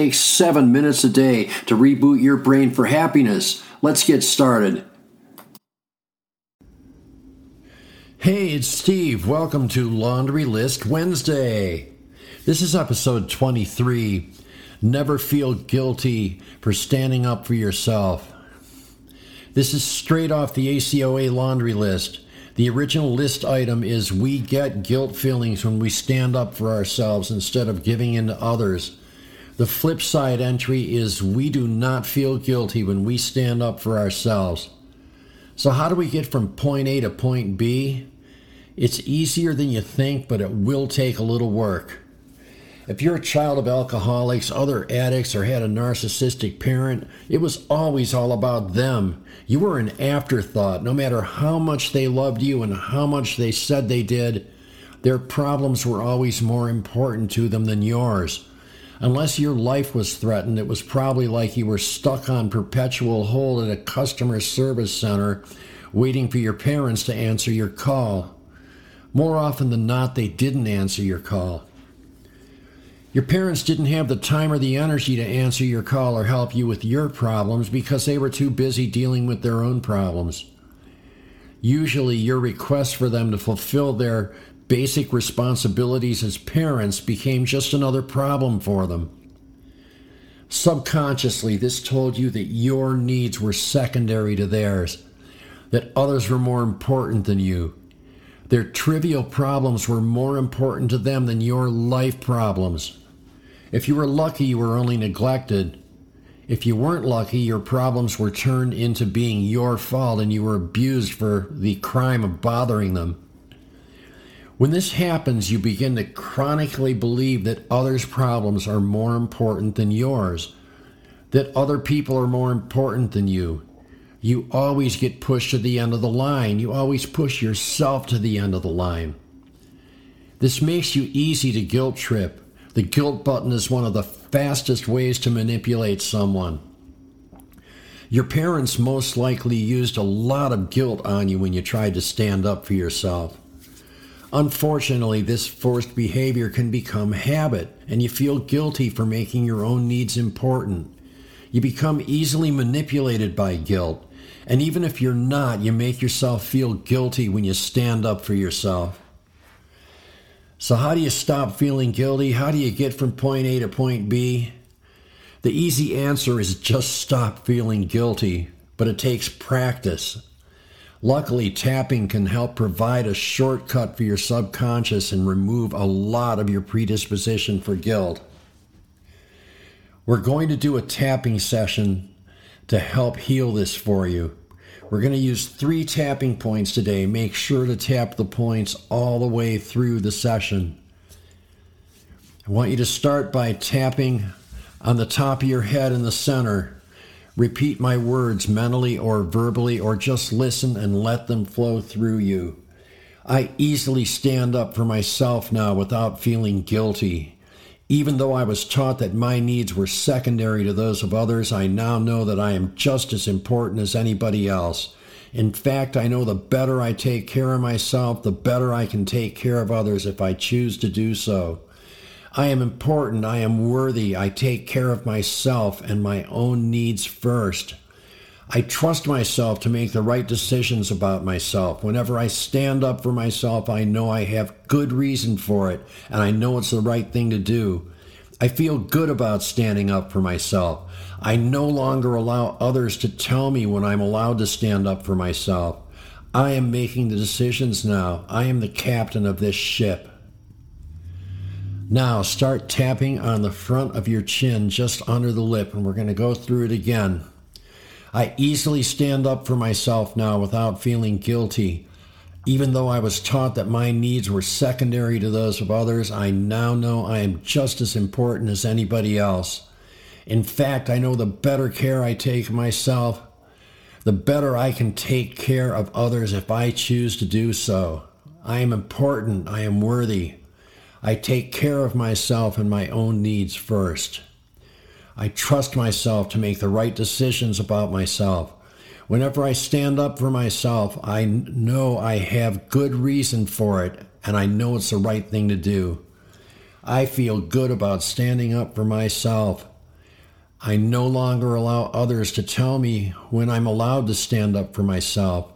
takes seven minutes a day to reboot your brain for happiness. Let's get started. Hey, it's Steve. Welcome to Laundry List Wednesday. This is episode 23. Never feel guilty for standing up for yourself. This is straight off the ACOA laundry list. The original list item is We get guilt feelings when we stand up for ourselves instead of giving in to others. The flip side entry is we do not feel guilty when we stand up for ourselves. So, how do we get from point A to point B? It's easier than you think, but it will take a little work. If you're a child of alcoholics, other addicts, or had a narcissistic parent, it was always all about them. You were an afterthought. No matter how much they loved you and how much they said they did, their problems were always more important to them than yours. Unless your life was threatened, it was probably like you were stuck on perpetual hold at a customer service center waiting for your parents to answer your call. More often than not, they didn't answer your call. Your parents didn't have the time or the energy to answer your call or help you with your problems because they were too busy dealing with their own problems. Usually, your request for them to fulfill their basic responsibilities as parents became just another problem for them. Subconsciously, this told you that your needs were secondary to theirs, that others were more important than you. Their trivial problems were more important to them than your life problems. If you were lucky, you were only neglected. If you weren't lucky, your problems were turned into being your fault and you were abused for the crime of bothering them. When this happens, you begin to chronically believe that others' problems are more important than yours, that other people are more important than you. You always get pushed to the end of the line. You always push yourself to the end of the line. This makes you easy to guilt trip. The guilt button is one of the fastest ways to manipulate someone. Your parents most likely used a lot of guilt on you when you tried to stand up for yourself. Unfortunately, this forced behavior can become habit, and you feel guilty for making your own needs important. You become easily manipulated by guilt, and even if you're not, you make yourself feel guilty when you stand up for yourself. So, how do you stop feeling guilty? How do you get from point A to point B? The easy answer is just stop feeling guilty, but it takes practice Luckily, tapping can help provide a shortcut for your subconscious and remove a lot of your predisposition for guilt. We're going to do a tapping session to help heal this for you. We're going to use three tapping points today. Make sure to tap the points all the way through the session. I want you to start by tapping on the top of your head in the center Repeat my words mentally or verbally, or just listen and let them flow through you. I easily stand up for myself now without feeling guilty. Even though I was taught that my needs were secondary to those of others, I now know that I am just as important as anybody else. In fact, I know the better I take care of myself, the better I can take care of others if I choose to do so. I am important. I am worthy. I take care of myself and my own needs first. I trust myself to make the right decisions about myself. Whenever I stand up for myself, I know I have good reason for it and I know it's the right thing to do. I feel good about standing up for myself. I no longer allow others to tell me when I'm allowed to stand up for myself. I am making the decisions now. I am the captain of this ship. Now start tapping on the front of your chin just under the lip, and we're going to go through it again. I easily stand up for myself now without feeling guilty. Even though I was taught that my needs were secondary to those of others, I now know I am just as important as anybody else. In fact, I know the better care I take of myself, the better I can take care of others if I choose to do so. I am important. I am worthy. I take care of myself and my own needs first. I trust myself to make the right decisions about myself. Whenever I stand up for myself, I know I have good reason for it and I know it's the right thing to do. I feel good about standing up for myself. I no longer allow others to tell me when I'm allowed to stand up for myself.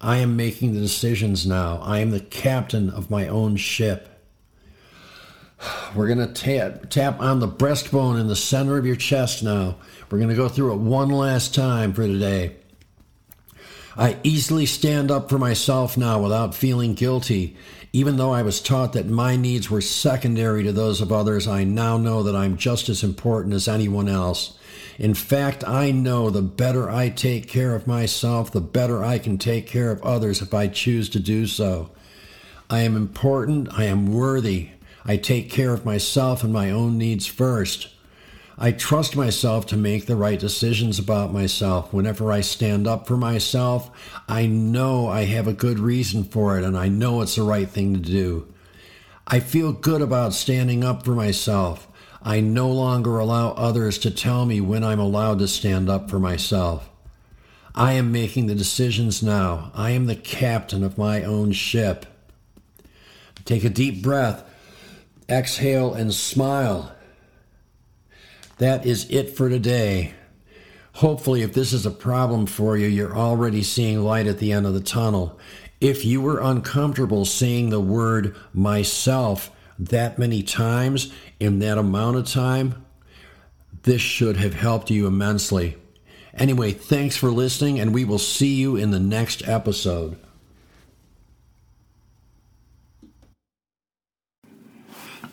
I am making the decisions now. I am the captain of my own ship. We're going to tap, tap on the breastbone in the center of your chest now. We're going to go through it one last time for today. I easily stand up for myself now without feeling guilty. Even though I was taught that my needs were secondary to those of others, I now know that I'm just as important as anyone else. In fact, I know the better I take care of myself, the better I can take care of others if I choose to do so. I am important. I am worthy. I take care of myself and my own needs first. I trust myself to make the right decisions about myself. Whenever I stand up for myself, I know I have a good reason for it and I know it's the right thing to do. I feel good about standing up for myself. I no longer allow others to tell me when I'm allowed to stand up for myself. I am making the decisions now. I am the captain of my own ship. Take a deep breath exhale, and smile. That is it for today. Hopefully, if this is a problem for you, you're already seeing light at the end of the tunnel. If you were uncomfortable saying the word myself that many times in that amount of time, this should have helped you immensely. Anyway, thanks for listening, and we will see you in the next episode.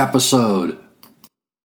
episode.